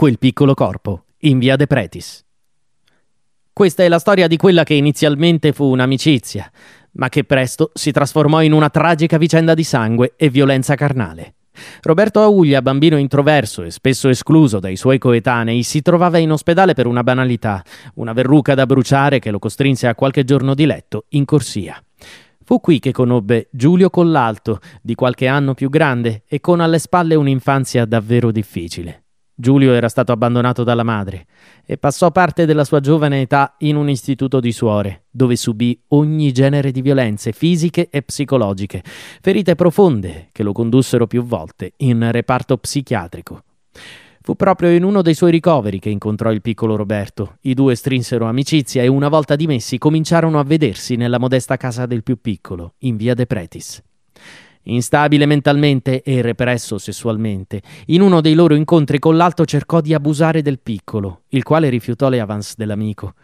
quel piccolo corpo, in via De Pretis. Questa è la storia di quella che inizialmente fu un'amicizia, ma che presto si trasformò in una tragica vicenda di sangue e violenza carnale. Roberto Auglia, bambino introverso e spesso escluso dai suoi coetanei, si trovava in ospedale per una banalità, una verruca da bruciare che lo costrinse a qualche giorno di letto in corsia. Fu qui che conobbe Giulio Collalto, di qualche anno più grande e con alle spalle un'infanzia davvero difficile. Giulio era stato abbandonato dalla madre e passò parte della sua giovane età in un istituto di suore, dove subì ogni genere di violenze fisiche e psicologiche, ferite profonde che lo condussero più volte in reparto psichiatrico. Fu proprio in uno dei suoi ricoveri che incontrò il piccolo Roberto. I due strinsero amicizia e una volta dimessi cominciarono a vedersi nella modesta casa del più piccolo, in via De Pretis. Instabile mentalmente e represso sessualmente, in uno dei loro incontri con l'alto cercò di abusare del piccolo, il quale rifiutò le avance dell'amico.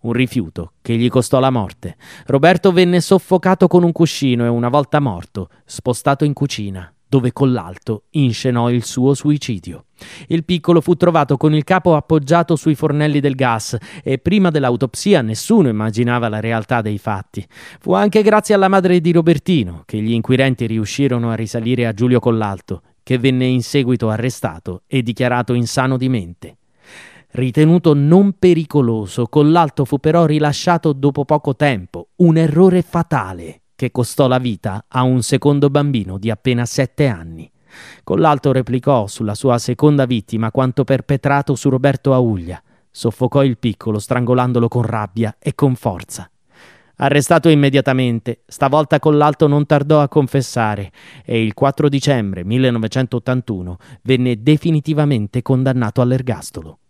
Un rifiuto che gli costò la morte. Roberto venne soffocato con un cuscino e una volta morto, spostato in cucina, dove Collalto inscenò il suo suicidio. Il piccolo fu trovato con il capo appoggiato sui fornelli del gas e prima dell'autopsia nessuno immaginava la realtà dei fatti. Fu anche grazie alla madre di Robertino che gli inquirenti riuscirono a risalire a Giulio Collalto, che venne in seguito arrestato e dichiarato insano di mente. Ritenuto non pericoloso, Collalto fu però rilasciato dopo poco tempo, un errore fatale che costò la vita a un secondo bambino di appena sette anni. Collalto replicò sulla sua seconda vittima quanto perpetrato su Roberto Auglia. Soffocò il piccolo strangolandolo con rabbia e con forza. Arrestato immediatamente, stavolta Collalto non tardò a confessare e il 4 dicembre 1981 venne definitivamente condannato all'ergastolo.